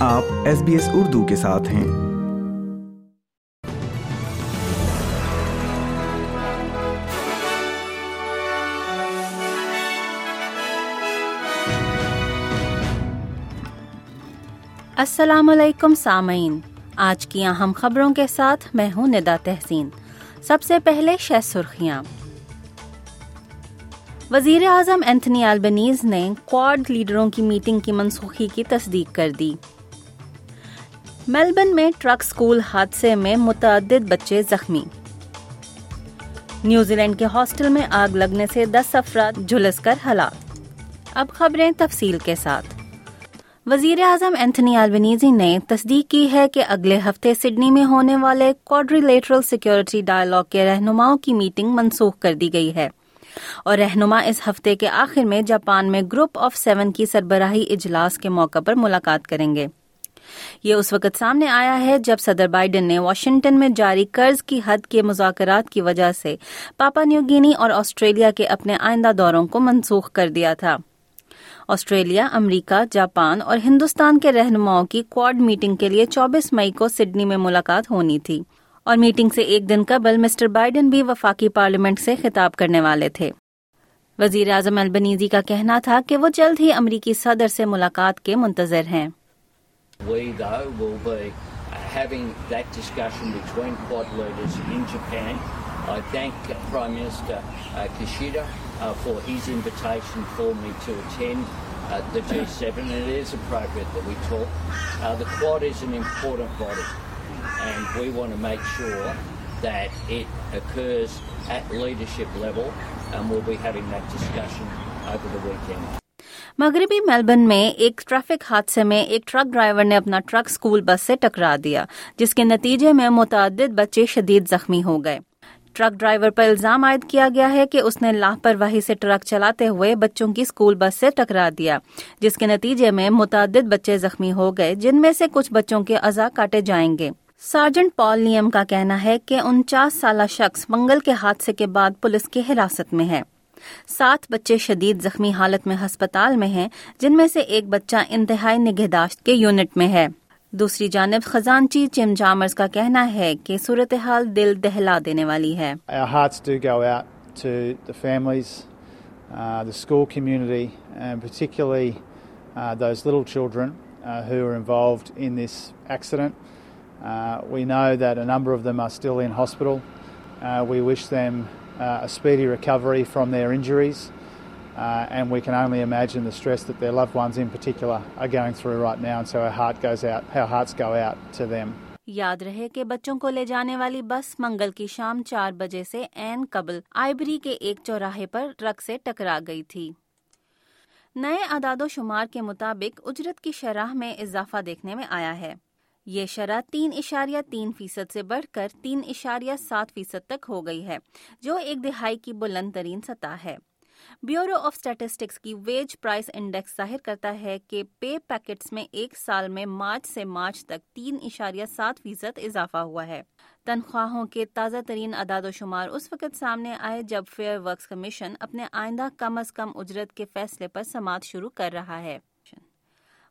آپ S B S Urdu کے ساتھ ہیں۔ السلام علیکم سامعین۔ آج کی اہم خبروں کے ساتھ میں ہوں ندا تحسین۔ سب سے پہلے شہ سرخیاں۔ وزیر اعظم اینتھنی البنیز نے کوارڈ لیڈروں کی میٹنگ کی منسوخی کی تصدیق کر دی۔ میلبن میں ٹرک سکول حادثے میں متعدد بچے زخمی۔ نیوزی لینڈ کے ہاسٹل میں آگ لگنے سے دس افراد جھلس کر ہلاک۔ اب خبریں تفصیل کے ساتھ۔ وزیر اعظم اینتھنی البنیزی نے تصدیق کی ہے کہ اگلے ہفتے سڈنی میں ہونے والے کوڈریلیٹرل سیکورٹی ڈائلاگ کے رہنماؤں کی میٹنگ منسوخ کر دی گئی ہے۔ اور رہنما اس ہفتے کے آخر میں جاپان میں گروپ آف سیون کی سربراہی اجلاس کے موقع پر ملاقات کریں گے۔ یہ اس وقت سامنے آیا ہے جب صدر بائیڈن نے واشنگٹن میں جاری قرض کی حد کے مذاکرات کی وجہ سے پاپا نیو گینی اور آسٹریلیا کے اپنے آئندہ دوروں کو منسوخ کر دیا تھا۔ آسٹریلیا، امریکہ، جاپان اور ہندوستان کے رہنماؤں کی کوارڈ میٹنگ کے لیے چوبیس مئی کو سڈنی میں ملاقات ہونی تھی اور میٹنگ سے ایک دن قبل مسٹر بائیڈن بھی وفاقی پارلیمنٹ سے خطاب کرنے والے تھے۔ وزیر اعظم البنیزی کا کہنا تھا کہ وہ جلد ہی امریکی صدر سے ملاقات کے منتظر ہیں۔ We, though, will be having that discussion between Quad leaders in Japan. I thank Prime Minister uh, Kishida uh, for his invitation for me to attend uh, the G7, and it is appropriate that we talk. Uh, the Quad is an important body, and we want to make sure that it occurs at leadership level, and we'll be having that discussion over the weekend. مغربی Melbourne میں ایک traffic حادثے میں ایک truck driver نے اپنا truck school bus سے ٹکرا دیا، جس کے نتیجے میں متعدد بچے شدید زخمی ہو گئے۔ ٹرک ڈرائیور پر الزام عائد کیا گیا ہے کہ اس نے لاپرواہی سے ٹرک چلاتے ہوئے بچوں کی اسکول بس سے ٹکرا دیا، جس کے نتیجے میں متعدد بچے زخمی ہو گئے، جن میں سے کچھ بچوں کے اعضا کاٹے جائیں گے۔ سارجنٹ پال نیم کا کہنا ہے کہ انچاس سالہ شخص منگل کے حادثے کے بعد پولیس کی حراست میں ہے۔ سات بچے شدید زخمی حالت میں ہسپتال میں ہیں جن میں سے ایک بچہ انتہائی نگہداشت کے یونٹ میں ہے۔ دوسری جانب خزانچی چم جامرز کا کہنا ہے کہ صورتحال دل دہلا دینے والی ہے۔ uh, uh, uh, We know that a number of them are still in hospital. Uh, we wish them uh, a speedy recovery from their injuries. Uh, and we can only imagine the stress that their loved ones in particular are going through right now. And so our heart goes out, our hearts go out to them. یاد رہے کہ بچوں کو لے جانے والی بس منگل کی شام چار بجے سے این قبل آئبری کے ایک چوراہے پر ٹرک سے ٹکرا گئی تھی نئے اعداد و شمار کے مطابق اجرت کی شرح میں اضافہ دیکھنے میں آیا ہے یہ شرح تین اشاریہ تین فیصد سے بڑھ کر تین اشاریہ سات فیصد تک ہو گئی ہے، جو ایک دہائی کی بلند ترین سطح ہے۔ بیورو آف اسٹیٹسٹکس کی ویج پرائس انڈیکس ظاہر کرتا ہے کہ پے پیکٹس میں ایک سال میں مارچ سے مارچ تک تین اشاریہ سات فیصد اضافہ ہوا ہے۔ تنخواہوں کے تازہ ترین اعداد و شمار اس وقت سامنے آئے جب فیئر ورکس کمیشن اپنے آئندہ کم از کم اجرت کے فیصلے پر سماعت شروع کر رہا ہے۔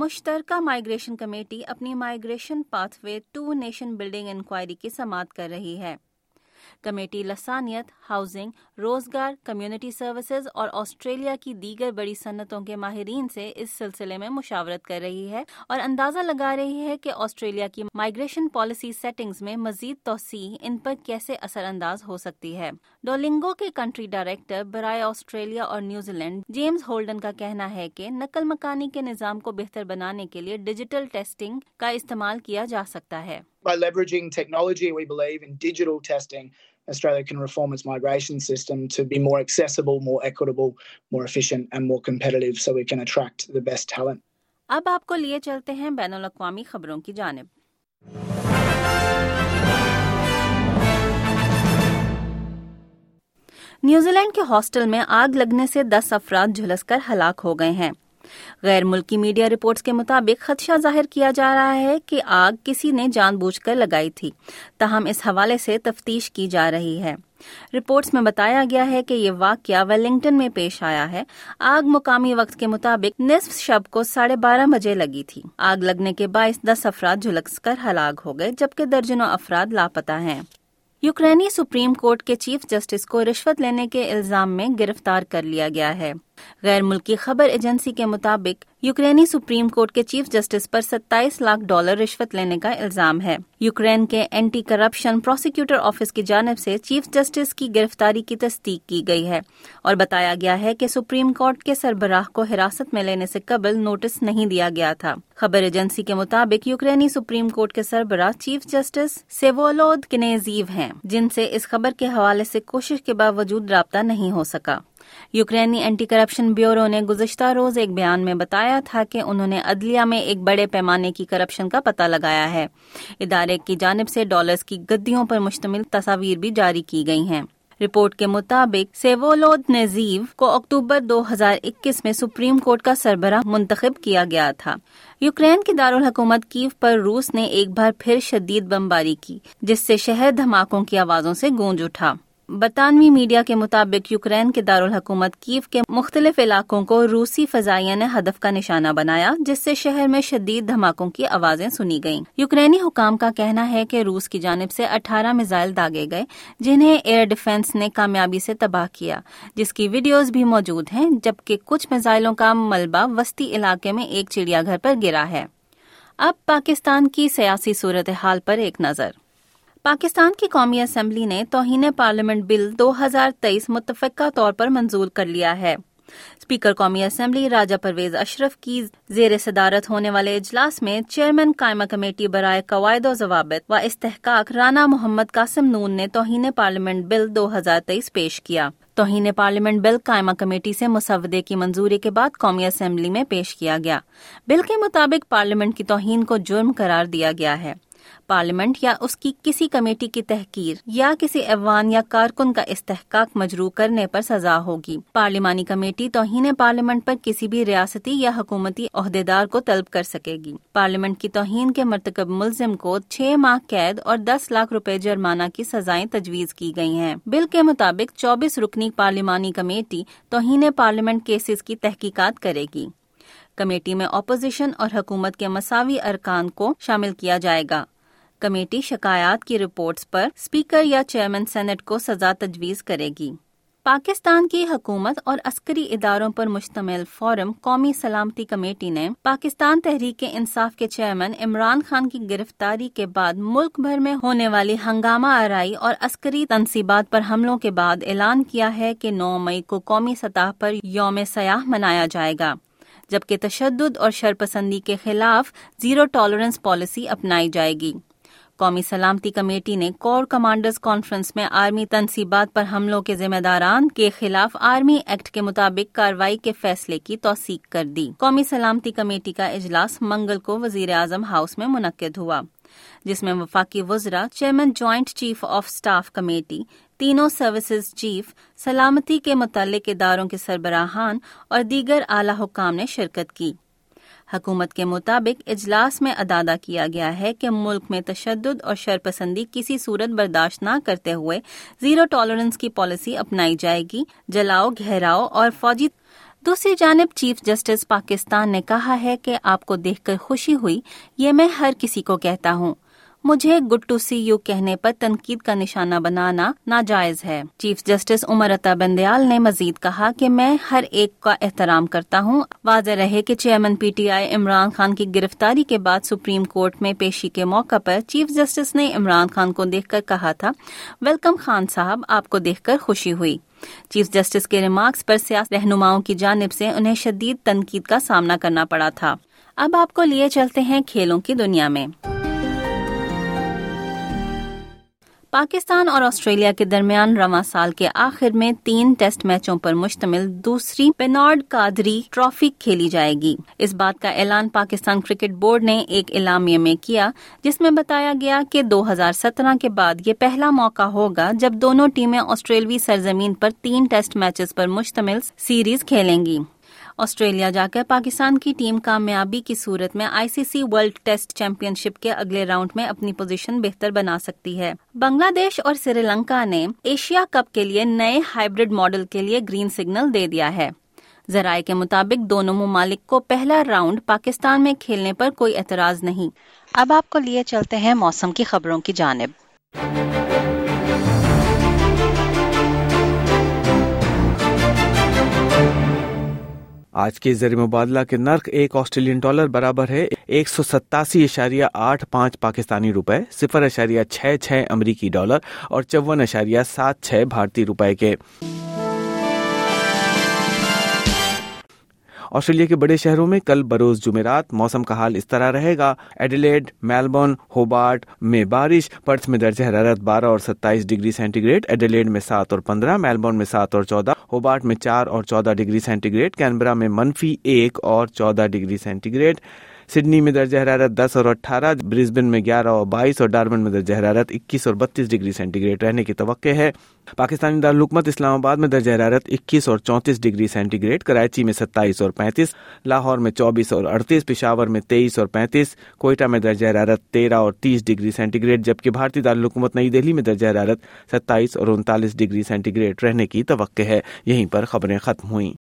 مشترکہ مائیگریشن کمیٹی اپنی migration pathway to nation building inquiry کی سماعت کر رہی ہے۔ کمیٹی لسانیت، ہاؤسنگ، روزگار، کمیونٹی سروسز اور آسٹریلیا کی دیگر بڑی صنعتوں کے ماہرین سے اس سلسلے میں مشاورت کر رہی ہے اور اندازہ لگا رہی ہے کہ آسٹریلیا کی مائگریشن پالیسی سیٹنگز میں مزید توسیع ان پر کیسے اثر انداز ہو سکتی ہے۔ ڈولنگو کے کنٹری ڈائریکٹر برائے آسٹریلیا اور نیوزی لینڈ جیمز ہولڈن کا کہنا ہے کہ نقل مکانی کے نظام کو بہتر بنانے کے لیے ڈیجیٹل ٹیسٹنگ کا استعمال کیا جا سکتا ہے۔ By leveraging technology, we believe in digital testing, Australia can reform its migration system to be more accessible, more equitable, more efficient and more competitive so we can attract the best talent. اب آپ کو لیے چلتے ہیں بین الاقوامی خبروں کی جانب نیوزی لینڈ کے ہاسٹل میں آگ لگنے سے دس افراد جھلس کر ہلاک ہو گئے ہیں غیر ملکی میڈیا رپورٹس کے مطابق خدشہ ظاہر کیا جا رہا ہے کہ آگ کسی نے جان بوجھ کر لگائی تھی۔ تاہم اس حوالے سے تفتیش کی جا رہی ہے۔ رپورٹس میں بتایا گیا ہے کہ یہ واقعہ ویلنگٹن میں پیش آیا ہے۔ آگ مقامی وقت کے مطابق نصف شب کو ساڑھے بارہ بجے لگی تھی۔ آگ لگنے کے باعث دس افراد جھلس کر ہلاک ہو گئے، جبکہ درجنوں افراد لاپتہ ہیں۔ یوکرینی سپریم کورٹ کے چیف جسٹس کو رشوت لینے کے الزام میں گرفتار کر لیا گیا ہے۔ غیر ملکی خبر ایجنسی کے مطابق یوکرینی سپریم کورٹ کے چیف جسٹس پر ستائیس لاکھ ڈالر رشوت لینے کا الزام ہے۔ یوکرین کے اینٹی کرپشن پروسیکیوٹر آفس کی جانب سے چیف جسٹس کی گرفتاری کی تصدیق کی گئی ہے اور بتایا گیا ہے کہ سپریم کورٹ کے سربراہ کو حراست میں لینے سے قبل نوٹس نہیں دیا گیا تھا۔ خبر ایجنسی کے مطابق یوکرینی سپریم کورٹ کے سربراہ چیف جسٹس سیوولود کنیزیو ہیں، جن سے اس خبر کے حوالے سے کوشش کے باوجود رابطہ نہیں ہو سکا۔ یوکرینی اینٹی کرپشن بیورو نے گزشتہ روز ایک بیان میں بتایا تھا کہ انہوں نے عدلیہ میں ایک بڑے پیمانے کی کرپشن کا پتہ لگایا ہے۔ ادارے کی جانب سے ڈالرز کی گدیوں پر مشتمل تصاویر بھی جاری کی گئی ہیں۔ رپورٹ کے مطابق سیوولود نزیو کو اکتوبر دو ہزار اکیس میں سپریم کورٹ کا سربراہ منتخب کیا گیا تھا۔ یوکرین کی دارالحکومت کیو پر روس نے ایک بار پھر شدید بمباری کی، جس سے شہر دھماکوں کی آوازوں سے گونج اٹھا۔ برطانوی میڈیا کے مطابق یوکرین کے دارالحکومت کیف کے مختلف علاقوں کو روسی فضائیہ نے ہدف کا نشانہ بنایا، جس سے شہر میں شدید دھماکوں کی آوازیں سنی گئیں۔ یوکرینی حکام کا کہنا ہے کہ روس کی جانب سے اٹھارہ میزائل داگے گئے، جنہیں ایئر ڈیفنس نے کامیابی سے تباہ کیا، جس کی ویڈیوز بھی موجود ہیں، جبکہ کچھ میزائلوں کا ملبہ وسطی علاقے میں ایک چڑیا گھر پر گرا ہے۔ اب پاکستان کی سیاسی صورتحال پر ایک نظر۔ پاکستان کی قومی اسمبلی نے توہین پارلیمنٹ بل دو ہزار تیئیس متفقہ طور پر منظور کر لیا ہے۔ اسپیکر قومی اسمبلی راجہ پرویز اشرف کی زیر صدارت ہونے والے اجلاس میں چیئرمین قائمہ کمیٹی برائے قواعد و ضوابط و استحقاق رانا محمد قاسم نون نے توہین پارلیمنٹ بل دو ہزار تیئیس پیش کیا۔ توہین پارلیمنٹ بل قائمہ کمیٹی سے مسودے کی منظوری کے بعد قومی اسمبلی میں پیش کیا گیا۔ بل کے مطابق پارلیمنٹ کی توہین کو جرم قرار دیا گیا ہے۔ پارلیمنٹ یا اس کی کسی کمیٹی کی تحقیر یا کسی ایوان یا کارکن کا استحقاق مجروع کرنے پر سزا ہوگی۔ پارلیمانی کمیٹی توہین پارلیمنٹ پر کسی بھی ریاستی یا حکومتی عہدیدار کو طلب کر سکے گی۔ پارلیمنٹ کی توہین کے مرتکب ملزم کو چھ ماہ قید اور دس لاکھ روپے جرمانہ کی سزائیں تجویز کی گئی ہیں۔ بل کے مطابق چوبیس رکنی پارلیمانی کمیٹی توہین پارلیمنٹ کیسز کی تحقیقات کرے گی۔ کمیٹی میں اپوزیشن اور حکومت کے مساوی ارکان کو شامل کیا جائے گا۔ کمیٹی شکایات کی رپورٹس پر اسپیکر یا چیئرمین سینٹ کو سزا تجویز کرے گی۔ پاکستان کی حکومت اور عسکری اداروں پر مشتمل فورم قومی سلامتی کمیٹی نے پاکستان تحریک انصاف کے چیئرمین عمران خان کی گرفتاری کے بعد ملک بھر میں ہونے والی ہنگامہ آرائی اور عسکری تنصیبات پر حملوں کے بعد اعلان کیا ہے کہ نو مئی کو قومی سطح پر یوم سیاح منایا جائے گا، جبکہ تشدد اور شرپسندی کے خلاف زیرو ٹالرنس پالیسی اپنائی جائے گی۔ قومی سلامتی کمیٹی نے کور کمانڈرز کانفرنس میں آرمی تنصیبات پر حملوں کے ذمہ داران کے خلاف آرمی ایکٹ کے مطابق کاروائی کے فیصلے کی توثیق کر دی۔ قومی سلامتی کمیٹی کا اجلاس منگل کو وزیر اعظم ہاؤس میں منعقد ہوا، جس میں وفاقی وزراء chairman joint chief of staff committee, تینوں سروسز چیف، سلامتی کے متعلق اداروں کے سربراہان اور دیگر اعلی حکام نے شرکت کی۔ حکومت کے مطابق اجلاس میں ادادہ کیا گیا ہے کہ ملک میں تشدد اور شرپسندی کسی صورت برداشت نہ کرتے ہوئے زیرو ٹالرنس کی پالیسی اپنائی جائے گی۔ جلاؤ گہراؤ اور فوجی دوسری جانب چیف جسٹس پاکستان نے کہا ہے کہ آپ کو دیکھ کر خوشی ہوئی، یہ میں ہر کسی کو کہتا ہوں۔ مجھے گڈ ٹو سی یو کہنے پر تنقید کا نشانہ بنانا ناجائز ہے۔ چیف جسٹس عمر عطا بندیال نے مزید کہا کہ میں ہر ایک کا احترام کرتا ہوں۔ واضح رہے کہ chairman P T I Imran Khan کی گرفتاری کے بعد سپریم کورٹ میں پیشی کے موقع پر چیف جسٹس نے عمران خان کو دیکھ کر کہا تھا، ویلکم خان صاحب، آپ کو دیکھ کر خوشی ہوئی چیف جسٹس کے ریمارکس پر سیاست رہنماؤں کی جانب سے انہیں شدید تنقید کا سامنا کرنا پڑا تھا۔ اب آپ کو لیے چلتے ہیں کھیلوں کی دنیا میں۔ پاکستان اور آسٹریلیا کے درمیان رواں سال کے آخر میں تین ٹیسٹ میچوں پر مشتمل دوسری پینارڈ کادری ٹرافی کھیلی جائے گی۔ اس بات کا اعلان پاکستان کرکٹ بورڈ نے ایک اعلامیہ میں کیا، جس میں بتایا گیا کہ دو ہزار سترہ کے بعد یہ پہلا موقع ہوگا جب دونوں ٹیمیں آسٹریلوی سرزمین پر تین ٹیسٹ میچز پر مشتمل سیریز کھیلیں گی۔ آسٹریلیا جا کر پاکستان کی ٹیم کامیابی کی صورت میں I C C world test championship کے اگلے راؤنڈ میں اپنی پوزیشن بہتر بنا سکتی ہے۔ بنگلہ دیش اور سری لنکا نے ایشیا کپ کے لیے نئے ہائیبرڈ ماڈل کے لیے گرین سگنل دے دیا ہے۔ ذرائع کے مطابق دونوں ممالک کو پہلا راؤنڈ پاکستان میں کھیلنے پر کوئی اعتراض نہیں۔ اب آپ کو لیے چلتے ہیں موسم کی خبروں کی جانب۔ آج کے زر مبادلہ کے نرخ ایک آسٹریلین ڈالر برابر ہے ایک سو ستاسی اشاریہ آٹھ پانچ پاکستانی روپے، صفر اشاریہ چھ چھ امریکی ڈالر اور چون اشاریہ سات چھ بھارتی روپے کے۔ آسٹریلیا کے بڑے شہروں میں کل بروز جمعرات موسم کا حال اس طرح رہے گا۔ ایڈیلیڈ، میلبورن، ہوبارٹ میں بارش، پرتھ میں درجہ حرارت بارہ اور ستائیس ڈگری سینٹی گریڈ ایڈیلیڈ میں سات اور پندرہ، میلبورن میں سات اور چودہ، ہوبارٹ میں چار اور چودہ ڈگری سینٹی گریڈ کینبرا میں منفی ایک اور چودہ ڈگری سینٹی گریڈ سڈنی میں درجہ حرارت دس اور اٹھارہ، برسبن میں گیارہ اور بائیس اور ڈاربن میں درجہ حرارت اکیس اور بتیس ڈگری سینٹی گریڈ رہنے کی توقع ہے۔ پاکستانی دارالحکومت اسلام آباد میں درجہ حرارت اکیس اور چونتیس ڈگری سینٹی گریڈ کراچی میں ستائیس اور پینتیس، لاہور میں چوبیس اور اڑتیس، پشاور میں تیئیس اور پینتیس، کوئٹہ میں درجہ حرارت تیرہ اور تیس ڈگری سینٹی گریڈ جبکہ بھارتی دارالحکومت نئی دہلی میں درجہ حرارت ستائیس اور انتالیس ڈگری سینٹی گریڈ رہنے کی توقع ہے۔ یہیں پر خبریں ختم ہوئیں۔